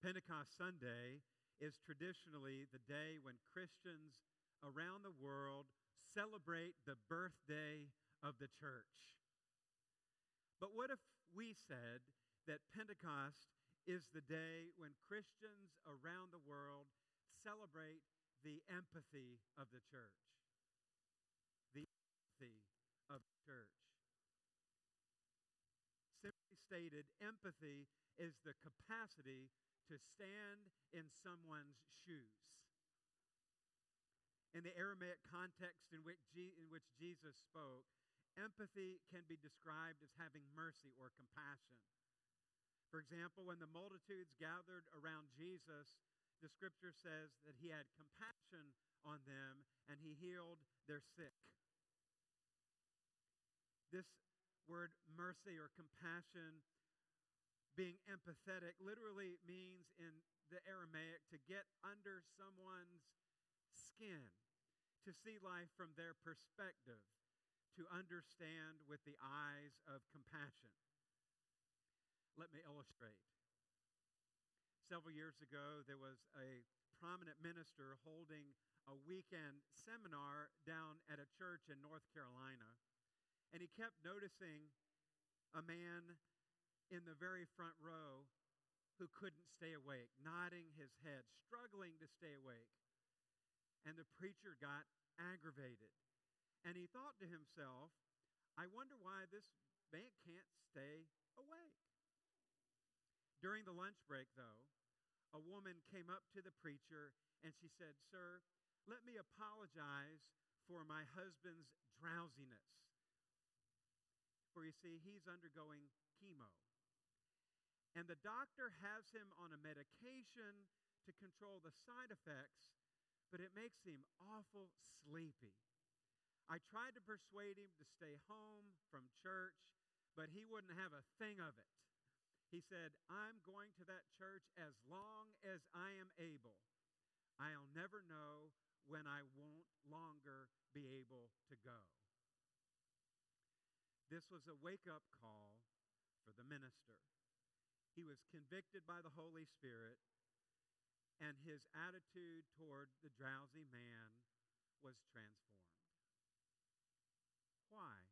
Pentecost Sunday is traditionally the day when Christians around the world celebrate the birthday of the church. But what if we said that Pentecost is the day when Christians around the world celebrate the empathy of the church? The empathy of the church. Simply stated, empathy is the capacity to stand in someone's shoes. In the Aramaic context in which, in which Jesus spoke, empathy can be described as having mercy or compassion. For example, when the multitudes gathered around Jesus, the scripture says that he had compassion on them and he healed their sick. This word mercy or compassion, being empathetic, literally means in the Aramaic to get under someone's skin, to see life from their perspective, to understand with the eyes of compassion. Let me illustrate. Several years ago, there was a prominent minister holding a weekend seminar down at a church in North Carolina, and he kept noticing a man in the very front row who couldn't stay awake, nodding his head, struggling to stay awake. And the preacher got aggravated. And he thought to himself, I wonder why this man can't stay awake. During the lunch break, though, a woman came up to the preacher and she said, Sir, let me apologize for my husband's drowsiness. For you see, he's undergoing chemo. And the doctor has him on a medication to control the side effects, but it makes him awful sleepy. I tried to persuade him to stay home from church, but he wouldn't have a thing of it. He said, I'm going to that church as long as I am able. I'll never know when I won't longer be able to go. This was a wake up call for the minister. He was convicted by the Holy Spirit, and his attitude toward the drowsy man was transformed. Why?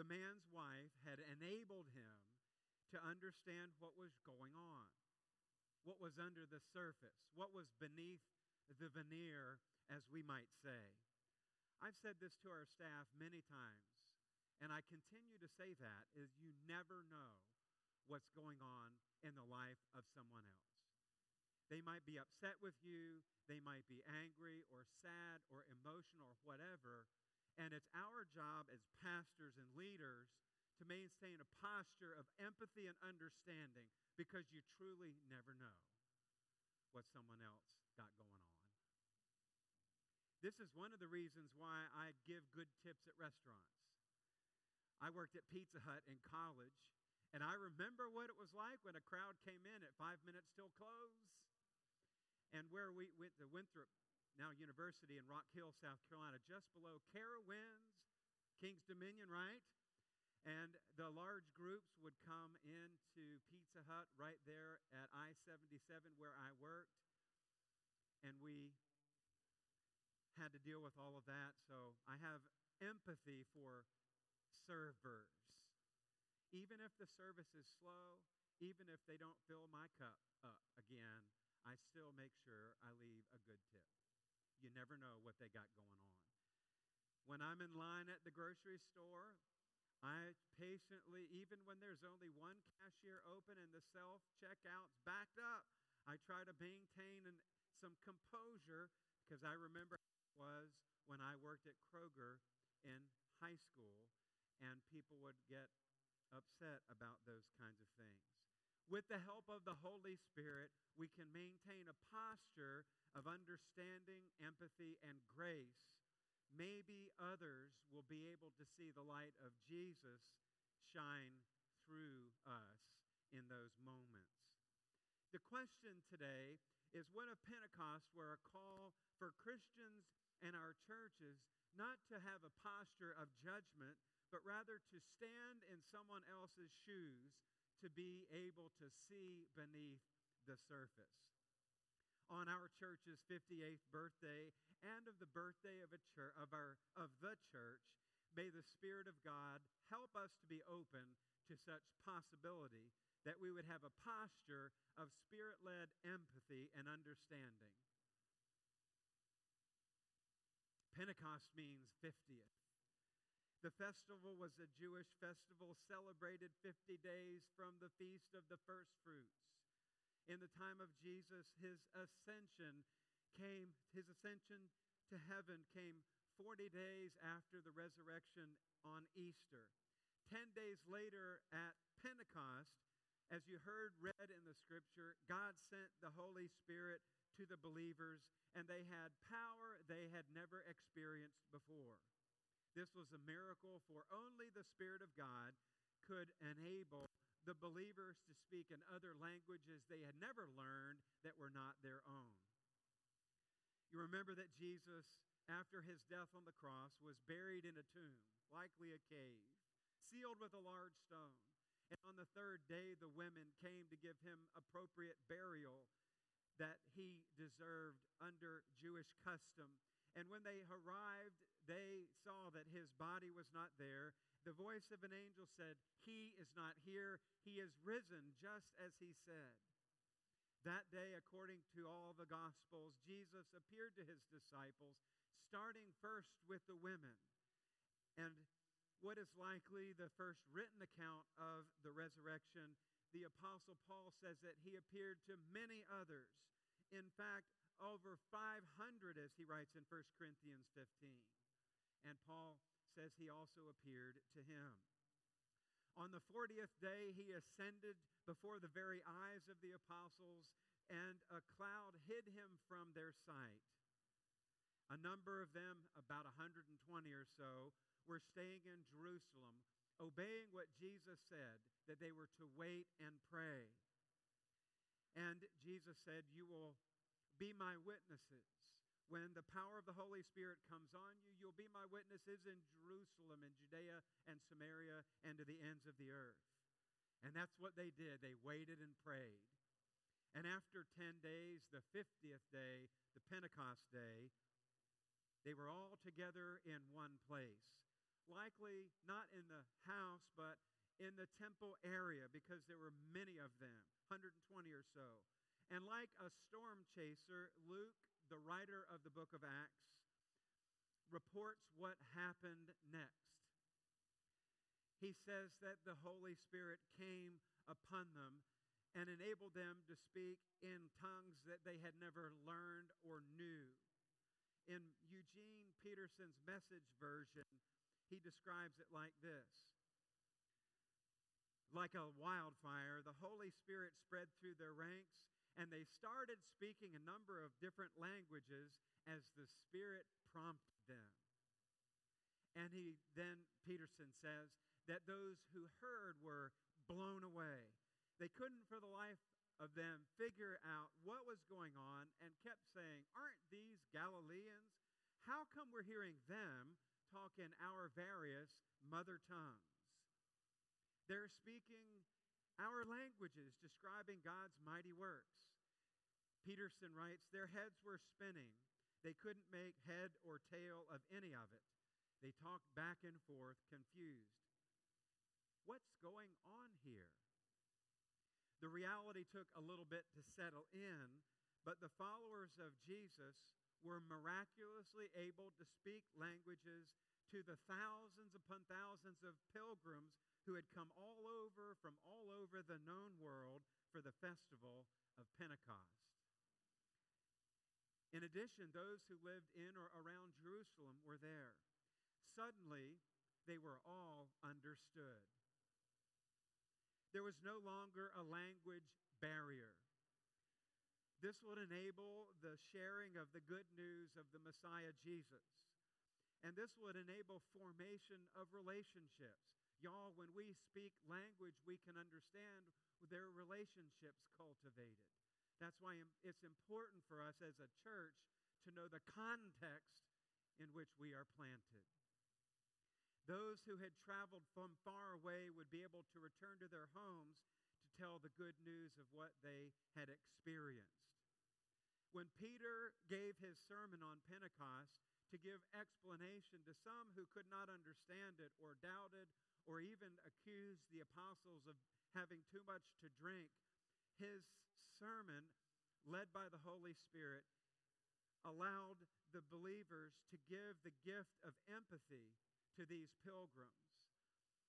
The man's wife had enabled him to understand what was going on, what was under the surface, what was beneath the veneer, as we might say. I've said this to our staff many times, and I continue to say that is you never know what's going on in the life of someone else. They might be upset with you, they might be angry or sad or emotional or whatever, and it's our job as pastors and leaders to maintain a posture of empathy and understanding because you truly never know what someone else got going on. This is one of the reasons why I give good tips at restaurants. I worked at Pizza Hut in college, and I remember what it was like when a crowd came in at five minutes till close. And where we went to Winthrop, now University in Rock Hill, South Carolina, just below Carowinds, King's Dominion, right? And the large groups would come into Pizza Hut right there at I 77 where I worked. And we had to deal with all of that. So I have empathy for servers even if the service is slow, even if they don't fill my cup up again, I still make sure I leave a good tip. You never know what they got going on. When I'm in line at the grocery store, I patiently, even when there's only one cashier open and the self checkout's backed up, I try to maintain an, some composure because I remember it was when I worked at Kroger in high school and people would get upset about those kinds of things. With the help of the Holy Spirit, we can maintain a posture of understanding, empathy, and grace. Maybe others will be able to see the light of Jesus shine through us in those moments. The question today is one of Pentecost where a call for Christians and our churches not to have a posture of judgment, but rather to stand in someone else's shoes, to be able to see beneath the surface. On our church's 58th birthday and of the birthday of, a church, of, our, of the church, may the Spirit of God help us to be open to such possibility that we would have a posture of spirit led empathy and understanding. Pentecost means 50th. The festival was a Jewish festival celebrated 50 days from the feast of the first fruits. In the time of Jesus, his ascension came, his ascension to heaven came 40 days after the resurrection on Easter. Ten days later at Pentecost, as you heard read in the scripture, God sent the Holy Spirit to the believers, and they had power they had never experienced before. This was a miracle, for only the Spirit of God could enable the believers to speak in other languages they had never learned that were not their own. You remember that Jesus, after his death on the cross, was buried in a tomb, likely a cave, sealed with a large stone. And on the third day, the women came to give him appropriate burial that he deserved under Jewish custom. And when they arrived, they saw that his body was not there. The voice of an angel said, He is not here. He is risen, just as he said. That day, according to all the Gospels, Jesus appeared to his disciples, starting first with the women. And what is likely the first written account of the resurrection, the Apostle Paul says that he appeared to many others. In fact, over 500, as he writes in 1 Corinthians 15. And Paul says he also appeared to him. On the 40th day, he ascended before the very eyes of the apostles, and a cloud hid him from their sight. A number of them, about 120 or so, were staying in Jerusalem, obeying what Jesus said, that they were to wait and pray. And Jesus said, You will be my witnesses when the power of the Holy Spirit comes on you, you'll be my witnesses in Jerusalem and Judea and Samaria and to the ends of the earth. And that's what they did. They waited and prayed. And after 10 days, the 50th day, the Pentecost day, they were all together in one place. Likely not in the house, but in the temple area because there were many of them, 120 or so. And like a storm chaser, Luke the writer of the book of Acts, reports what happened next. He says that the Holy Spirit came upon them and enabled them to speak in tongues that they had never learned or knew. In Eugene Peterson's message version, he describes it like this Like a wildfire, the Holy Spirit spread through their ranks and they started speaking a number of different languages as the Spirit prompted them. And he then, Peterson says, that those who heard were blown away. They couldn't, for the life of them, figure out what was going on and kept saying, Aren't these Galileans? How come we're hearing them talk in our various mother tongues? They're speaking our languages describing God's mighty works. Peterson writes, Their heads were spinning. They couldn't make head or tail of any of it. They talked back and forth, confused. What's going on here? The reality took a little bit to settle in, but the followers of Jesus were miraculously able to speak languages to the thousands upon thousands of pilgrims who had come all over from all over the known world for the festival of Pentecost. In addition, those who lived in or around Jerusalem were there. Suddenly, they were all understood. There was no longer a language barrier. This would enable the sharing of the good news of the Messiah Jesus. And this would enable formation of relationships Y'all, when we speak language we can understand, their relationships cultivated. That's why it's important for us as a church to know the context in which we are planted. Those who had traveled from far away would be able to return to their homes to tell the good news of what they had experienced. When Peter gave his sermon on Pentecost to give explanation to some who could not understand it or doubted or even accused the apostles of having too much to drink, his sermon, led by the Holy Spirit, allowed the believers to give the gift of empathy to these pilgrims.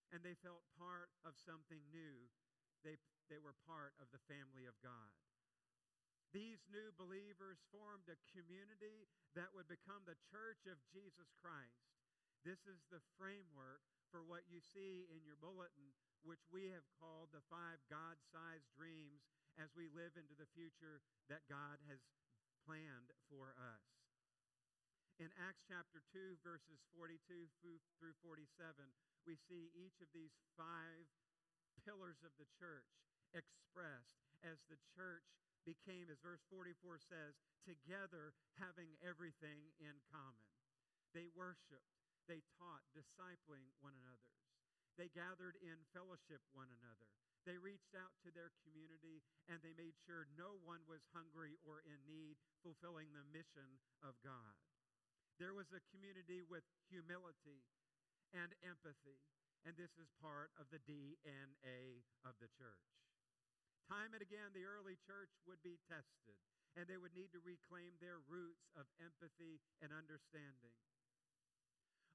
And they felt part of something new. They, they were part of the family of God. These new believers formed a community that would become the church of Jesus Christ. This is the framework for what you see in your bulletin, which we have called the five God sized dreams as we live into the future that God has planned for us. In Acts chapter 2, verses 42 through 47, we see each of these five pillars of the church expressed as the church became, as verse 44 says, together having everything in common. They worshiped, they taught, discipling one another. They gathered in fellowship one another. They reached out to their community and they made sure no one was hungry or in need, fulfilling the mission of God. There was a community with humility and empathy, and this is part of the DNA of the church. Time and again, the early church would be tested, and they would need to reclaim their roots of empathy and understanding.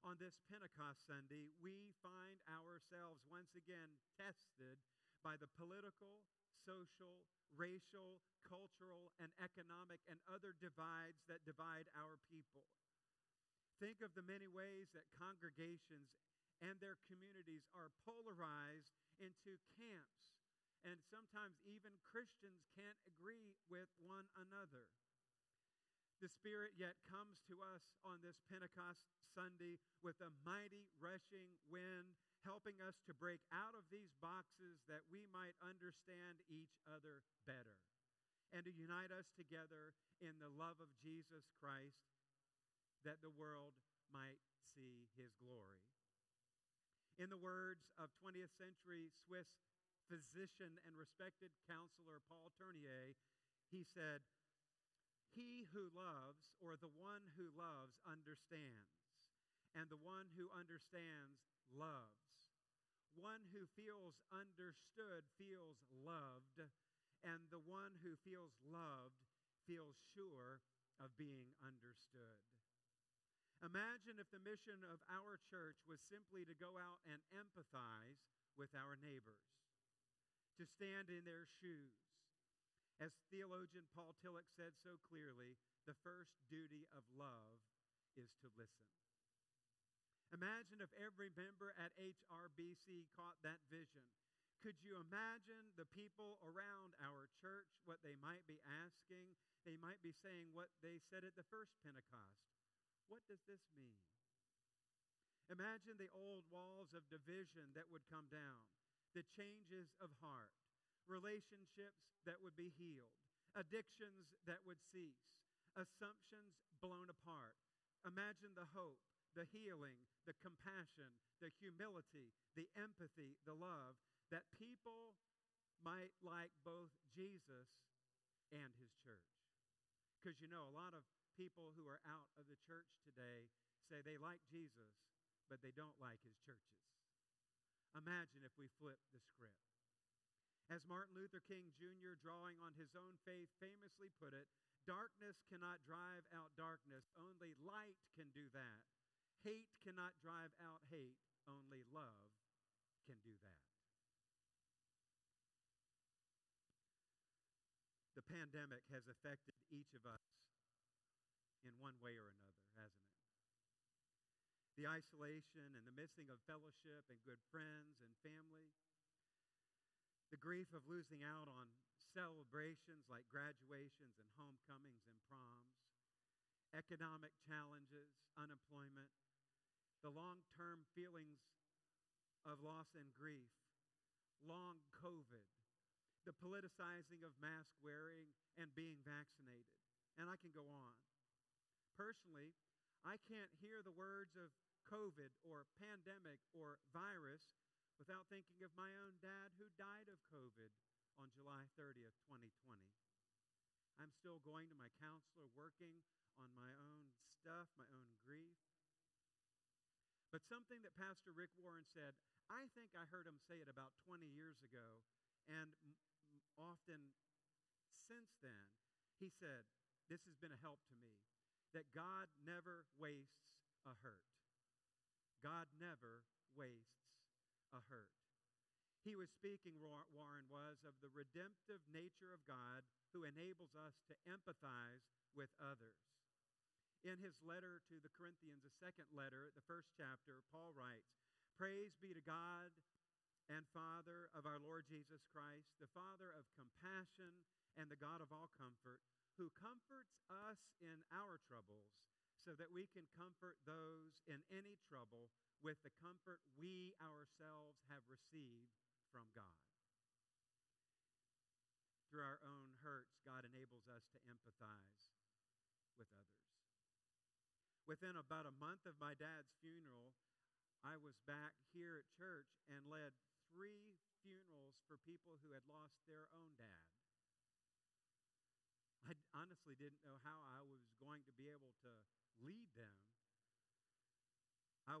On this Pentecost Sunday, we find ourselves once again tested by the political, social, racial, cultural, and economic and other divides that divide our people. Think of the many ways that congregations and their communities are polarized into camps, and sometimes even Christians can't agree with one another. The Spirit yet comes to us on this Pentecost Sunday with a mighty rushing wind helping us to break out of these boxes that we might understand each other better and to unite us together in the love of Jesus Christ that the world might see his glory. In the words of 20th century Swiss physician and respected counselor Paul Tournier, he said, He who loves, or the one who loves, understands, and the one who understands loves. One who feels understood feels loved, and the one who feels loved feels sure of being understood. Imagine if the mission of our church was simply to go out and empathize with our neighbors, to stand in their shoes. As theologian Paul Tillich said so clearly, the first duty of love is to listen. Imagine if every member at HRBC caught that vision. Could you imagine the people around our church, what they might be asking? They might be saying what they said at the first Pentecost. What does this mean? Imagine the old walls of division that would come down, the changes of heart, relationships that would be healed, addictions that would cease, assumptions blown apart. Imagine the hope the healing, the compassion, the humility, the empathy, the love, that people might like both Jesus and his church. Because you know, a lot of people who are out of the church today say they like Jesus, but they don't like his churches. Imagine if we flip the script. As Martin Luther King Jr., drawing on his own faith, famously put it, darkness cannot drive out darkness, only light can do that. Hate cannot drive out hate, only love can do that. The pandemic has affected each of us in one way or another, hasn't it? The isolation and the missing of fellowship and good friends and family. The grief of losing out on celebrations like graduations and homecomings and proms. Economic challenges, unemployment, the long term feelings of loss and grief, long COVID, the politicizing of mask wearing and being vaccinated. And I can go on. Personally, I can't hear the words of COVID or pandemic or virus without thinking of my own dad who died of COVID on July 30th, 2020. I'm still going to my counselor, working on my own stuff, my own grief. But something that Pastor Rick Warren said, I think I heard him say it about 20 years ago, and often since then, he said, This has been a help to me that God never wastes a hurt. God never wastes a hurt. He was speaking, Warren was, of the redemptive nature of God who enables us to empathize with others. In his letter to the Corinthians, the second letter, the first chapter, Paul writes, Praise be to God and Father of our Lord Jesus Christ, the Father of compassion and the God of all comfort, who comforts us in our troubles so that we can comfort those in any trouble with the comfort we ourselves have received from God. Through our own hurts, God enables us to empathize with others. Within about a month of my dad's funeral, I was back here at church and led three funerals for people who had lost their own dad. I honestly didn't know how I was going to be able to lead them. I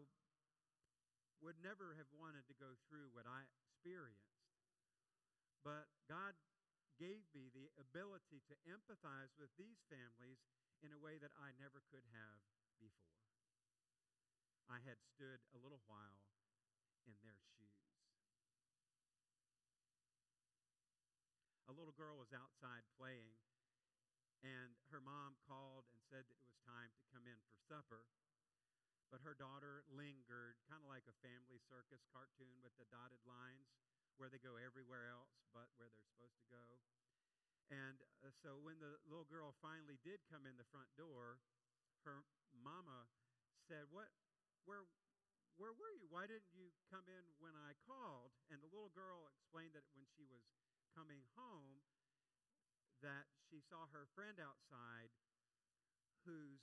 would never have wanted to go through what I experienced. But God gave me the ability to empathize with these families in a way that I never could have before. I had stood a little while in their shoes. A little girl was outside playing, and her mom called and said that it was time to come in for supper. But her daughter lingered, like a family circus cartoon with the dotted lines where they go everywhere else but where they're supposed to go. And uh, so when the little girl finally did come in the front door, her mama said, "What where where were you? Why didn't you come in when I called?" And the little girl explained that when she was coming home that she saw her friend outside whose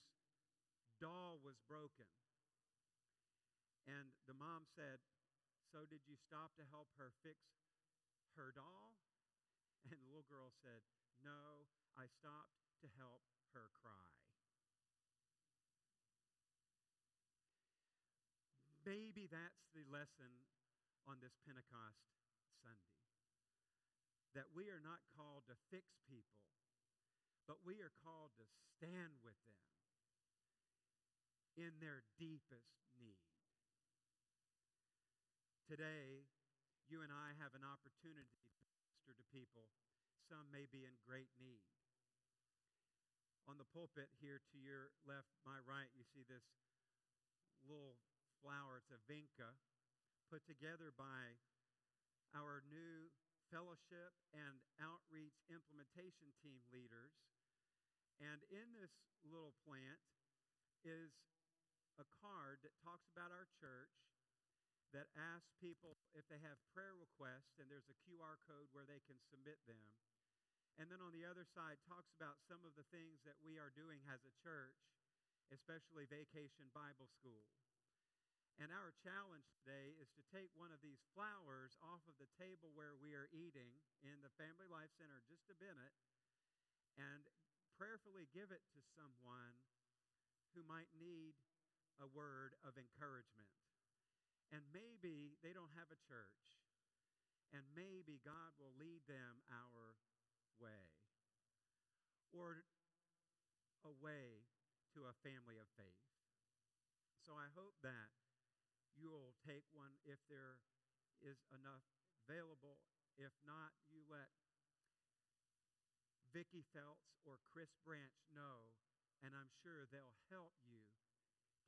doll was broken and the mom said, So did you stop to help her fix her doll? And the little girl said, No, I stopped to help her cry. Maybe that's the lesson on this Pentecost Sunday. That we are not called to fix people, but we are called to stand with them in their deepest need. Today, you and I have an opportunity to minister to people. Some may be in great need. On the pulpit here to your left, my right, you see this little flower. It's a vinca put together by our new fellowship and outreach implementation team leaders. And in this little plant is a card that talks about our church that asks people if they have prayer requests, and there's a QR code where they can submit them. And then on the other side, talks about some of the things that we are doing as a church, especially Vacation Bible School. And our challenge today is to take one of these flowers off of the table where we are eating in the Family Life Center just a minute and prayerfully give it to someone who might need a word of encouragement. And maybe they don't have a church. And maybe God will lead them our way or a way to a family of faith. So I hope that you'll take one if there is enough available. If not, you let Vicki Phelps or Chris Branch know, and I'm sure they'll help you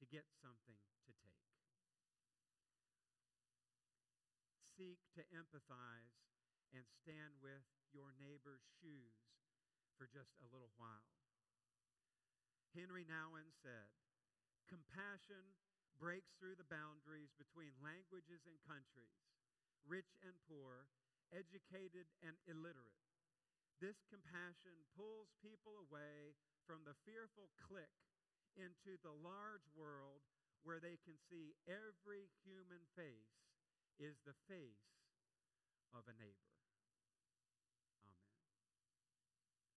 to get something to take. Seek to empathize and stand with your neighbor's shoes for just a little while. Henri Nouwen said, Compassion breaks through the boundaries between languages and countries, rich and poor, educated and illiterate. This compassion pulls people away from the fearful clique into the large world where they can see every human face is the face of a neighbor.